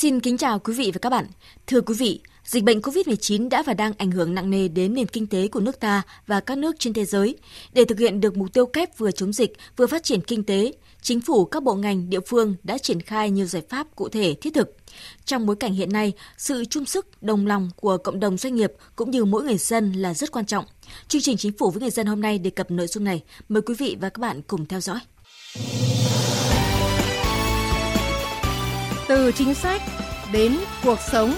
Xin kính chào quý vị và các bạn. Thưa quý vị, Dịch bệnh COVID-19 đã và đang ảnh hưởng nặng nề đến nền kinh tế của nước ta và các nước trên thế giới. Để thực hiện được mục tiêu kép vừa chống dịch, vừa phát triển kinh tế, chính phủ các bộ ngành, địa phương đã triển khai nhiều giải pháp cụ thể thiết thực. Trong bối cảnh hiện nay, sự chung sức, đồng lòng của cộng đồng doanh nghiệp cũng như mỗi người dân là rất quan trọng. Chương trình Chính phủ với người dân hôm nay đề cập nội dung này. Mời quý vị và các bạn cùng theo dõi. Từ chính sách đến cuộc sống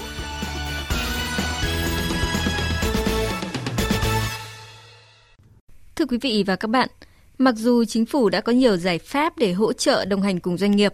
Thưa quý vị và các bạn, mặc dù chính phủ đã có nhiều giải pháp để hỗ trợ đồng hành cùng doanh nghiệp,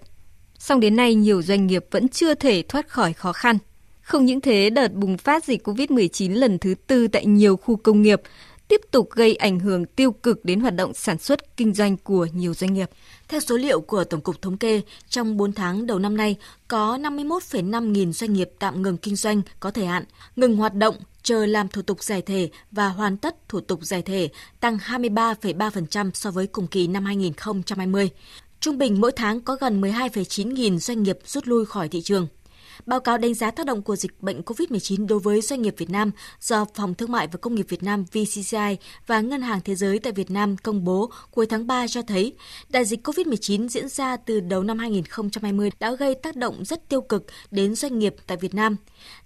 song đến nay nhiều doanh nghiệp vẫn chưa thể thoát khỏi khó khăn. Không những thế, đợt bùng phát dịch COVID-19 lần thứ tư tại nhiều khu công nghiệp tiếp tục gây ảnh hưởng tiêu cực đến hoạt động sản xuất kinh doanh của nhiều doanh nghiệp. Theo số liệu của Tổng cục Thống kê, trong 4 tháng đầu năm nay, có 51,5 nghìn doanh nghiệp tạm ngừng kinh doanh có thời hạn, ngừng hoạt động chờ làm thủ tục giải thể và hoàn tất thủ tục giải thể, tăng 23,3% so với cùng kỳ năm 2020. Trung bình mỗi tháng có gần 12,9 nghìn doanh nghiệp rút lui khỏi thị trường. Báo cáo đánh giá tác động của dịch bệnh COVID-19 đối với doanh nghiệp Việt Nam do Phòng Thương mại và Công nghiệp Việt Nam VCCI và Ngân hàng Thế giới tại Việt Nam công bố cuối tháng 3 cho thấy đại dịch COVID-19 diễn ra từ đầu năm 2020 đã gây tác động rất tiêu cực đến doanh nghiệp tại Việt Nam.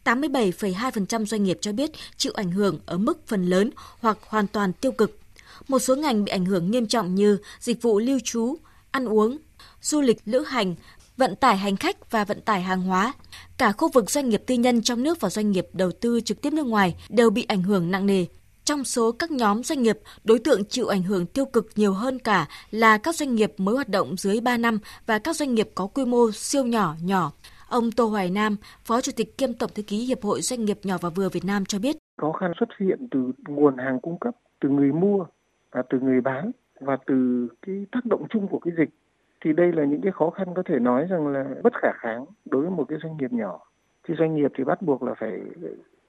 87,2% doanh nghiệp cho biết chịu ảnh hưởng ở mức phần lớn hoặc hoàn toàn tiêu cực. Một số ngành bị ảnh hưởng nghiêm trọng như dịch vụ lưu trú, ăn uống, du lịch lữ hành, vận tải hành khách và vận tải hàng hóa. Cả khu vực doanh nghiệp tư nhân trong nước và doanh nghiệp đầu tư trực tiếp nước ngoài đều bị ảnh hưởng nặng nề. Trong số các nhóm doanh nghiệp, đối tượng chịu ảnh hưởng tiêu cực nhiều hơn cả là các doanh nghiệp mới hoạt động dưới 3 năm và các doanh nghiệp có quy mô siêu nhỏ nhỏ. Ông Tô Hoài Nam, Phó Chủ tịch kiêm Tổng thư ký Hiệp hội Doanh nghiệp nhỏ và vừa Việt Nam cho biết. Khó khăn xuất hiện từ nguồn hàng cung cấp, từ người mua và từ người bán và từ cái tác động chung của cái dịch thì đây là những cái khó khăn có thể nói rằng là bất khả kháng đối với một cái doanh nghiệp nhỏ. Thì doanh nghiệp thì bắt buộc là phải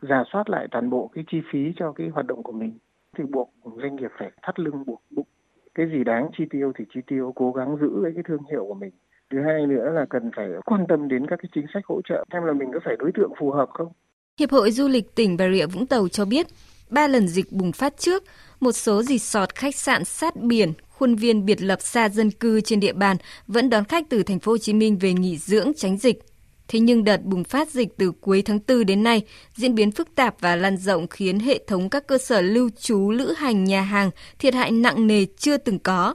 giả soát lại toàn bộ cái chi phí cho cái hoạt động của mình. Thì buộc doanh nghiệp phải thắt lưng buộc bụng. Cái gì đáng chi tiêu thì chi tiêu cố gắng giữ lấy cái thương hiệu của mình. Thứ hai nữa là cần phải quan tâm đến các cái chính sách hỗ trợ xem là mình có phải đối tượng phù hợp không. Hiệp hội Du lịch tỉnh Bà Rịa Vũng Tàu cho biết, ba lần dịch bùng phát trước, một số resort khách sạn sát biển, khuôn viên biệt lập xa dân cư trên địa bàn vẫn đón khách từ thành phố Hồ Chí Minh về nghỉ dưỡng tránh dịch. Thế nhưng đợt bùng phát dịch từ cuối tháng 4 đến nay diễn biến phức tạp và lan rộng khiến hệ thống các cơ sở lưu trú, lữ hành, nhà hàng thiệt hại nặng nề chưa từng có.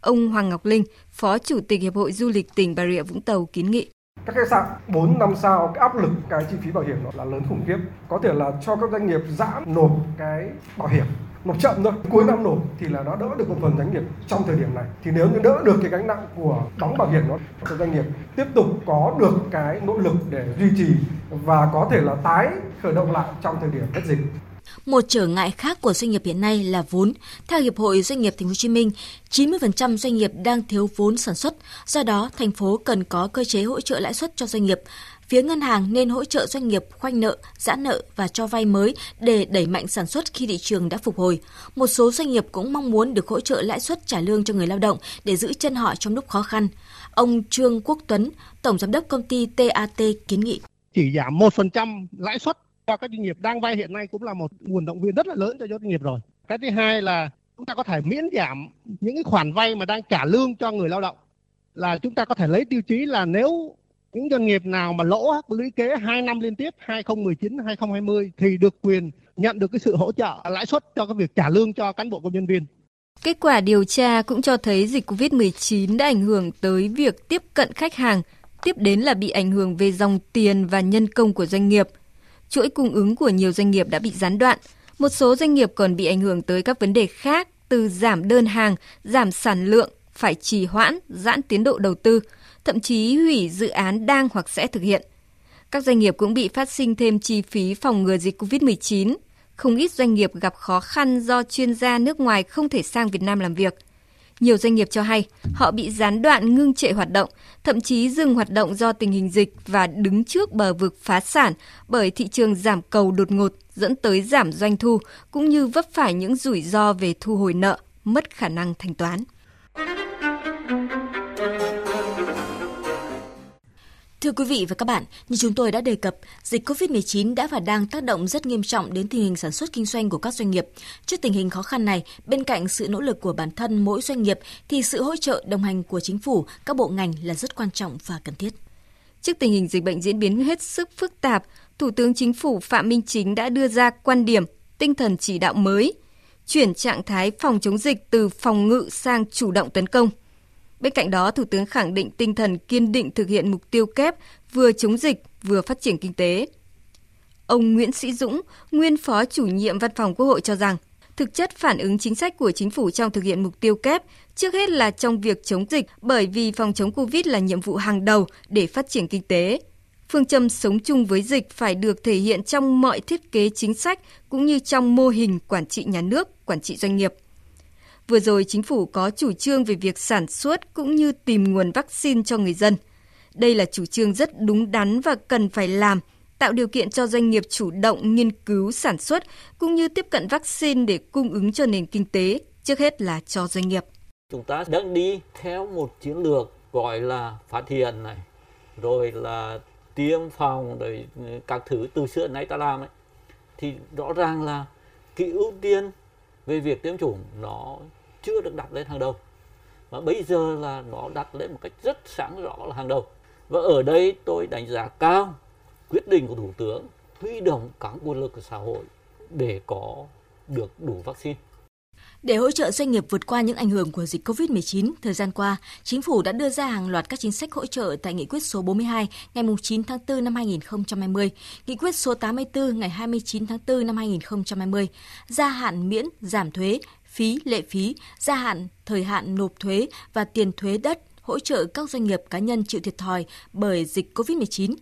Ông Hoàng Ngọc Linh, Phó Chủ tịch Hiệp hội Du lịch tỉnh Bà Rịa Vũng Tàu kiến nghị các khách sạn 4 năm sao cái áp lực cái chi phí bảo hiểm nó là lớn khủng khiếp có thể là cho các doanh nghiệp giãn nộp cái bảo hiểm một chậm thôi cuối năm nộp thì là nó đỡ được một phần doanh nghiệp trong thời điểm này thì nếu như đỡ được cái gánh nặng của đóng bảo hiểm nó cho doanh nghiệp tiếp tục có được cái nỗ lực để duy trì và có thể là tái khởi động lại trong thời điểm hết dịch một trở ngại khác của doanh nghiệp hiện nay là vốn. Theo Hiệp hội Doanh nghiệp Thành phố Hồ Chí Minh, 90% doanh nghiệp đang thiếu vốn sản xuất, do đó thành phố cần có cơ chế hỗ trợ lãi suất cho doanh nghiệp. Phía ngân hàng nên hỗ trợ doanh nghiệp khoanh nợ, giãn nợ và cho vay mới để đẩy mạnh sản xuất khi thị trường đã phục hồi. Một số doanh nghiệp cũng mong muốn được hỗ trợ lãi suất trả lương cho người lao động để giữ chân họ trong lúc khó khăn. Ông Trương Quốc Tuấn, Tổng Giám đốc công ty TAT kiến nghị. Chỉ giảm 1% lãi suất cho các doanh nghiệp đang vay hiện nay cũng là một nguồn động viên rất là lớn cho doanh nghiệp rồi. Cái thứ hai là chúng ta có thể miễn giảm những cái khoản vay mà đang trả lương cho người lao động là chúng ta có thể lấy tiêu chí là nếu những doanh nghiệp nào mà lỗ lũy kế 2 năm liên tiếp 2019 2020 thì được quyền nhận được cái sự hỗ trợ lãi suất cho cái việc trả lương cho cán bộ công nhân viên. Kết quả điều tra cũng cho thấy dịch COVID-19 đã ảnh hưởng tới việc tiếp cận khách hàng, tiếp đến là bị ảnh hưởng về dòng tiền và nhân công của doanh nghiệp – chuỗi cung ứng của nhiều doanh nghiệp đã bị gián đoạn. Một số doanh nghiệp còn bị ảnh hưởng tới các vấn đề khác từ giảm đơn hàng, giảm sản lượng, phải trì hoãn, giãn tiến độ đầu tư, thậm chí hủy dự án đang hoặc sẽ thực hiện. Các doanh nghiệp cũng bị phát sinh thêm chi phí phòng ngừa dịch COVID-19. Không ít doanh nghiệp gặp khó khăn do chuyên gia nước ngoài không thể sang Việt Nam làm việc. Nhiều doanh nghiệp cho hay họ bị gián đoạn ngưng trệ hoạt động, thậm chí dừng hoạt động do tình hình dịch và đứng trước bờ vực phá sản bởi thị trường giảm cầu đột ngột dẫn tới giảm doanh thu cũng như vấp phải những rủi ro về thu hồi nợ, mất khả năng thanh toán. Thưa quý vị và các bạn, như chúng tôi đã đề cập, dịch COVID-19 đã và đang tác động rất nghiêm trọng đến tình hình sản xuất kinh doanh của các doanh nghiệp. Trước tình hình khó khăn này, bên cạnh sự nỗ lực của bản thân mỗi doanh nghiệp thì sự hỗ trợ đồng hành của chính phủ, các bộ ngành là rất quan trọng và cần thiết. Trước tình hình dịch bệnh diễn biến hết sức phức tạp, Thủ tướng Chính phủ Phạm Minh Chính đã đưa ra quan điểm, tinh thần chỉ đạo mới, chuyển trạng thái phòng chống dịch từ phòng ngự sang chủ động tấn công – Bên cạnh đó, Thủ tướng khẳng định tinh thần kiên định thực hiện mục tiêu kép vừa chống dịch vừa phát triển kinh tế. Ông Nguyễn Sĩ Dũng, nguyên phó chủ nhiệm văn phòng Quốc hội cho rằng, thực chất phản ứng chính sách của chính phủ trong thực hiện mục tiêu kép trước hết là trong việc chống dịch bởi vì phòng chống Covid là nhiệm vụ hàng đầu để phát triển kinh tế. Phương châm sống chung với dịch phải được thể hiện trong mọi thiết kế chính sách cũng như trong mô hình quản trị nhà nước, quản trị doanh nghiệp – Vừa rồi chính phủ có chủ trương về việc sản xuất cũng như tìm nguồn vaccine cho người dân. Đây là chủ trương rất đúng đắn và cần phải làm, tạo điều kiện cho doanh nghiệp chủ động nghiên cứu sản xuất cũng như tiếp cận vaccine để cung ứng cho nền kinh tế, trước hết là cho doanh nghiệp. Chúng ta đang đi theo một chiến lược gọi là phát hiện này, rồi là tiêm phòng, rồi ừ, các thứ từ xưa nay ta làm ấy. Thì rõ ràng là cái ưu tiên về việc tiêm chủng nó chưa được đặt lên hàng đầu. Và bây giờ là nó đặt lên một cách rất sáng rõ là hàng đầu. Và ở đây tôi đánh giá cao quyết định của thủ tướng huy động các nguồn lực của xã hội để có được đủ vaccine. Để hỗ trợ doanh nghiệp vượt qua những ảnh hưởng của dịch COVID-19, thời gian qua, Chính phủ đã đưa ra hàng loạt các chính sách hỗ trợ tại Nghị quyết số 42 ngày 9 tháng 4 năm 2020, Nghị quyết số 84 ngày 29 tháng 4 năm 2020, gia hạn miễn, giảm thuế, phí lệ phí, gia hạn thời hạn nộp thuế và tiền thuế đất hỗ trợ các doanh nghiệp cá nhân chịu thiệt thòi bởi dịch COVID-19,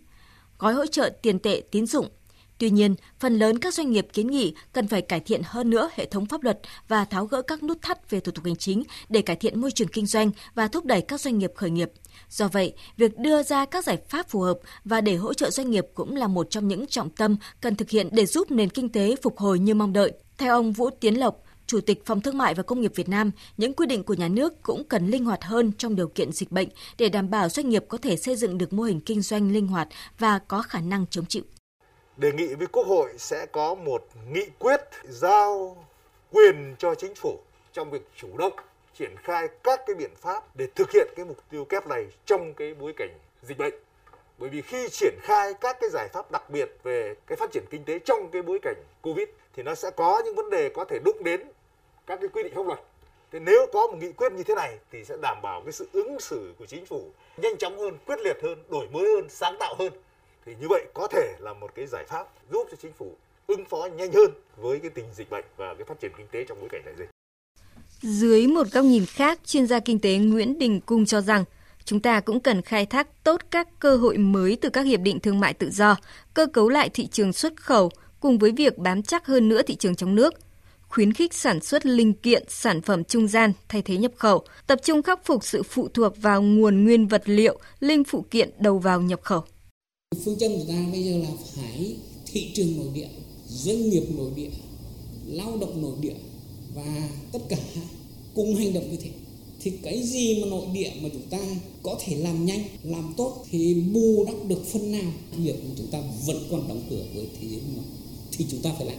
gói hỗ trợ tiền tệ tín dụng. Tuy nhiên, phần lớn các doanh nghiệp kiến nghị cần phải cải thiện hơn nữa hệ thống pháp luật và tháo gỡ các nút thắt về thủ tục hành chính để cải thiện môi trường kinh doanh và thúc đẩy các doanh nghiệp khởi nghiệp. Do vậy, việc đưa ra các giải pháp phù hợp và để hỗ trợ doanh nghiệp cũng là một trong những trọng tâm cần thực hiện để giúp nền kinh tế phục hồi như mong đợi. Theo ông Vũ Tiến Lộc, Chủ tịch Phòng Thương mại và Công nghiệp Việt Nam, những quy định của nhà nước cũng cần linh hoạt hơn trong điều kiện dịch bệnh để đảm bảo doanh nghiệp có thể xây dựng được mô hình kinh doanh linh hoạt và có khả năng chống chịu. Đề nghị với Quốc hội sẽ có một nghị quyết giao quyền cho chính phủ trong việc chủ động triển khai các cái biện pháp để thực hiện cái mục tiêu kép này trong cái bối cảnh dịch bệnh bởi vì khi triển khai các cái giải pháp đặc biệt về cái phát triển kinh tế trong cái bối cảnh covid thì nó sẽ có những vấn đề có thể đụng đến các cái quy định pháp luật. Thế nếu có một nghị quyết như thế này thì sẽ đảm bảo cái sự ứng xử của chính phủ nhanh chóng hơn quyết liệt hơn đổi mới hơn sáng tạo hơn. Thì như vậy có thể là một cái giải pháp giúp cho chính phủ ứng phó nhanh hơn với cái tình dịch bệnh và cái phát triển kinh tế trong bối cảnh đại dịch. Dưới một góc nhìn khác, chuyên gia kinh tế Nguyễn Đình Cung cho rằng chúng ta cũng cần khai thác tốt các cơ hội mới từ các hiệp định thương mại tự do, cơ cấu lại thị trường xuất khẩu cùng với việc bám chắc hơn nữa thị trường trong nước – khuyến khích sản xuất linh kiện, sản phẩm trung gian thay thế nhập khẩu, tập trung khắc phục sự phụ thuộc vào nguồn nguyên vật liệu, linh phụ kiện đầu vào nhập khẩu. Phương châm của ta bây giờ là phải thị trường nội địa, doanh nghiệp nội địa, lao động nội địa và tất cả cùng hành động như thế. Thì cái gì mà nội địa mà chúng ta có thể làm nhanh làm tốt thì bù đắp được phần nào. Việc mà chúng ta vẫn còn đóng cửa với thế giới thì chúng ta phải làm.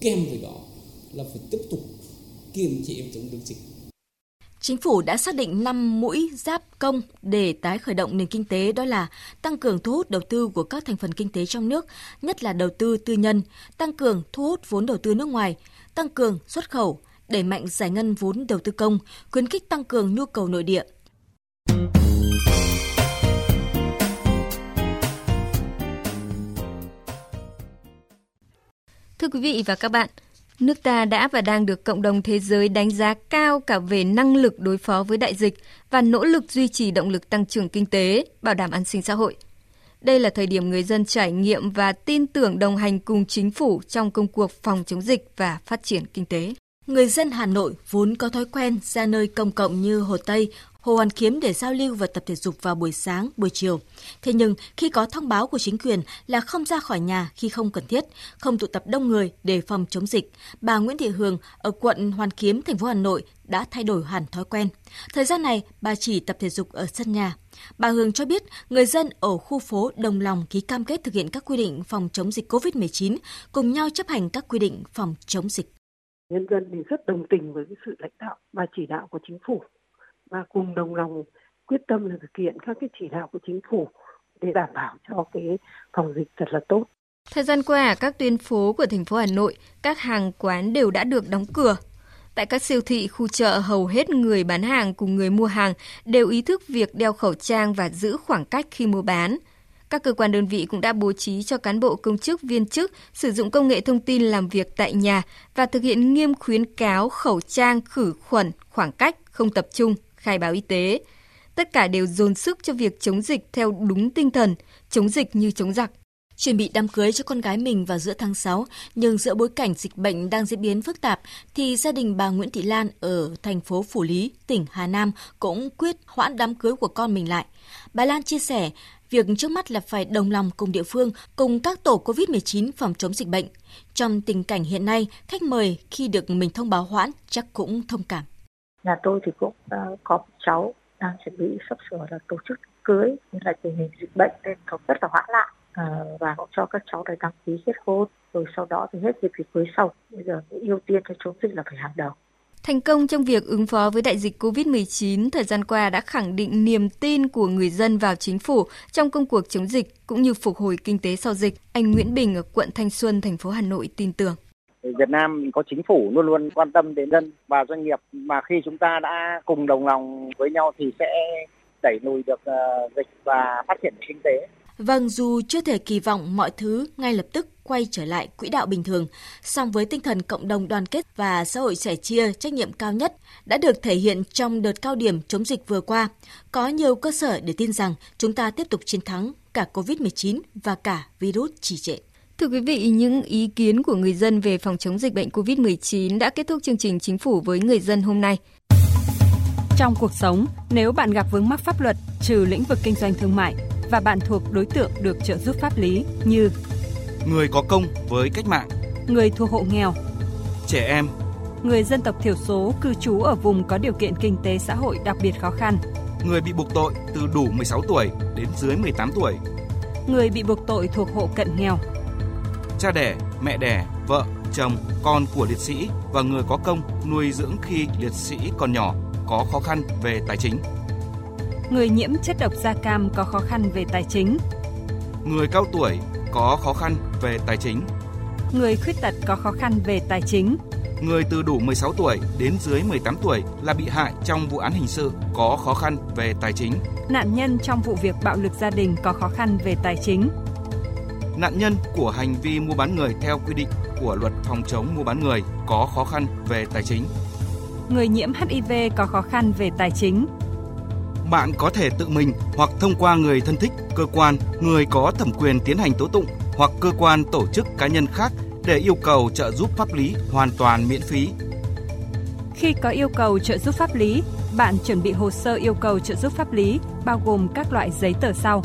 Kèm với đó là phải tiếp tục kiềm chế chống được dịch. Chính phủ đã xác định 5 mũi giáp công để tái khởi động nền kinh tế đó là tăng cường thu hút đầu tư của các thành phần kinh tế trong nước, nhất là đầu tư tư nhân, tăng cường thu hút vốn đầu tư nước ngoài, tăng cường xuất khẩu, đẩy mạnh giải ngân vốn đầu tư công, khuyến khích tăng cường nhu cầu nội địa. Thưa quý vị và các bạn, Nước ta đã và đang được cộng đồng thế giới đánh giá cao cả về năng lực đối phó với đại dịch và nỗ lực duy trì động lực tăng trưởng kinh tế, bảo đảm an sinh xã hội. Đây là thời điểm người dân trải nghiệm và tin tưởng đồng hành cùng chính phủ trong công cuộc phòng chống dịch và phát triển kinh tế. Người dân Hà Nội vốn có thói quen ra nơi công cộng như Hồ Tây, Hồ Hoàn Kiếm để giao lưu và tập thể dục vào buổi sáng, buổi chiều. Thế nhưng khi có thông báo của chính quyền là không ra khỏi nhà khi không cần thiết, không tụ tập đông người để phòng chống dịch, bà Nguyễn Thị Hường ở quận Hoàn Kiếm, thành phố Hà Nội đã thay đổi hẳn thói quen. Thời gian này, bà chỉ tập thể dục ở sân nhà. Bà Hường cho biết người dân ở khu phố đồng lòng ký cam kết thực hiện các quy định phòng chống dịch COVID-19, cùng nhau chấp hành các quy định phòng chống dịch. Nhân dân thì rất đồng tình với cái sự lãnh đạo và chỉ đạo của chính phủ và cùng đồng lòng quyết tâm là thực hiện các cái chỉ đạo của chính phủ để đảm bảo cho cái phòng dịch thật là tốt. Thời gian qua, các tuyến phố của thành phố Hà Nội, các hàng quán đều đã được đóng cửa. Tại các siêu thị, khu chợ, hầu hết người bán hàng cùng người mua hàng đều ý thức việc đeo khẩu trang và giữ khoảng cách khi mua bán. Các cơ quan đơn vị cũng đã bố trí cho cán bộ công chức viên chức sử dụng công nghệ thông tin làm việc tại nhà và thực hiện nghiêm khuyến cáo khẩu trang khử khuẩn, khoảng cách, không tập trung, khai báo y tế. Tất cả đều dồn sức cho việc chống dịch theo đúng tinh thần, chống dịch như chống giặc. Chuẩn bị đám cưới cho con gái mình vào giữa tháng 6, nhưng giữa bối cảnh dịch bệnh đang diễn biến phức tạp, thì gia đình bà Nguyễn Thị Lan ở thành phố Phủ Lý, tỉnh Hà Nam cũng quyết hoãn đám cưới của con mình lại. Bà Lan chia sẻ, việc trước mắt là phải đồng lòng cùng địa phương, cùng các tổ COVID-19 phòng chống dịch bệnh. Trong tình cảnh hiện nay, khách mời khi được mình thông báo hoãn chắc cũng thông cảm. Nhà tôi thì cũng uh, có cháu đang chuẩn bị sắp sửa là tổ chức cưới, nhưng lại tình hình dịch bệnh nên cũng rất là hoãn lại uh, và cũng cho các cháu để đăng ký kết hôn rồi sau đó thì hết dịp thì cưới sau. Bây giờ ưu tiên cho chống dịch là phải hàng đầu. Thành công trong việc ứng phó với đại dịch COVID-19 thời gian qua đã khẳng định niềm tin của người dân vào chính phủ trong công cuộc chống dịch cũng như phục hồi kinh tế sau dịch. Anh Nguyễn Bình ở quận Thanh Xuân, thành phố Hà Nội tin tưởng. Việt Nam có chính phủ luôn luôn quan tâm đến dân và doanh nghiệp mà khi chúng ta đã cùng đồng lòng với nhau thì sẽ đẩy lùi được ờ, dịch và phát triển kinh tế. Vâng, dù chưa thể kỳ vọng mọi thứ ngay lập tức quay trở lại quỹ đạo bình thường, song với tinh thần cộng đồng đoàn kết và xã hội sẻ chia trách nhiệm cao nhất đã được thể hiện trong đợt cao điểm chống dịch vừa qua, có nhiều cơ sở để tin rằng chúng ta tiếp tục chiến thắng cả COVID-19 và cả virus trì trệ. Thưa quý vị, những ý kiến của người dân về phòng chống dịch bệnh COVID-19 đã kết thúc chương trình Chính phủ với người dân hôm nay. Trong cuộc sống, nếu bạn gặp vướng mắc pháp luật trừ lĩnh vực kinh doanh thương mại và bạn thuộc đối tượng được trợ giúp pháp lý như người có công với cách mạng, người thuộc hộ nghèo, trẻ em, người dân tộc thiểu số cư trú ở vùng có điều kiện kinh tế xã hội đặc biệt khó khăn, người bị buộc tội từ đủ 16 tuổi đến dưới 18 tuổi, người bị buộc tội thuộc hộ cận nghèo, cha đẻ, mẹ đẻ, vợ, chồng, con của liệt sĩ và người có công nuôi dưỡng khi liệt sĩ còn nhỏ có khó khăn về tài chính. Người nhiễm chất độc da cam có khó khăn về tài chính. Người cao tuổi có khó khăn về tài chính. Người khuyết tật có khó khăn về tài chính. Người từ đủ 16 tuổi đến dưới 18 tuổi là bị hại trong vụ án hình sự có khó khăn về tài chính. Nạn nhân trong vụ việc bạo lực gia đình có khó khăn về tài chính. Nạn nhân của hành vi mua bán người theo quy định của luật phòng chống mua bán người có khó khăn về tài chính. Người nhiễm HIV có khó khăn về tài chính bạn có thể tự mình hoặc thông qua người thân thích, cơ quan, người có thẩm quyền tiến hành tố tụng hoặc cơ quan tổ chức cá nhân khác để yêu cầu trợ giúp pháp lý hoàn toàn miễn phí. Khi có yêu cầu trợ giúp pháp lý, bạn chuẩn bị hồ sơ yêu cầu trợ giúp pháp lý bao gồm các loại giấy tờ sau.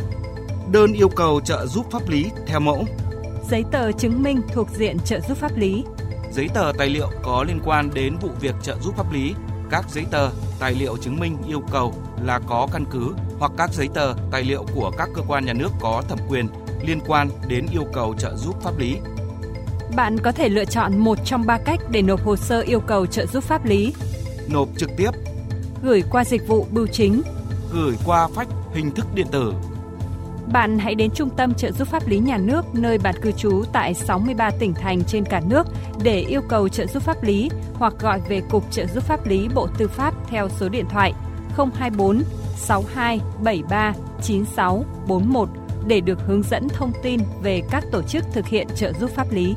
Đơn yêu cầu trợ giúp pháp lý theo mẫu. Giấy tờ chứng minh thuộc diện trợ giúp pháp lý. Giấy tờ tài liệu có liên quan đến vụ việc trợ giúp pháp lý các giấy tờ, tài liệu chứng minh yêu cầu là có căn cứ hoặc các giấy tờ, tài liệu của các cơ quan nhà nước có thẩm quyền liên quan đến yêu cầu trợ giúp pháp lý. Bạn có thể lựa chọn một trong ba cách để nộp hồ sơ yêu cầu trợ giúp pháp lý. Nộp trực tiếp, gửi qua dịch vụ bưu chính, gửi qua phách hình thức điện tử bạn hãy đến Trung tâm trợ giúp pháp lý nhà nước nơi bạn cư trú tại 63 tỉnh thành trên cả nước để yêu cầu trợ giúp pháp lý hoặc gọi về Cục trợ giúp pháp lý Bộ Tư pháp theo số điện thoại 024 62 73 96 41 để được hướng dẫn thông tin về các tổ chức thực hiện trợ giúp pháp lý.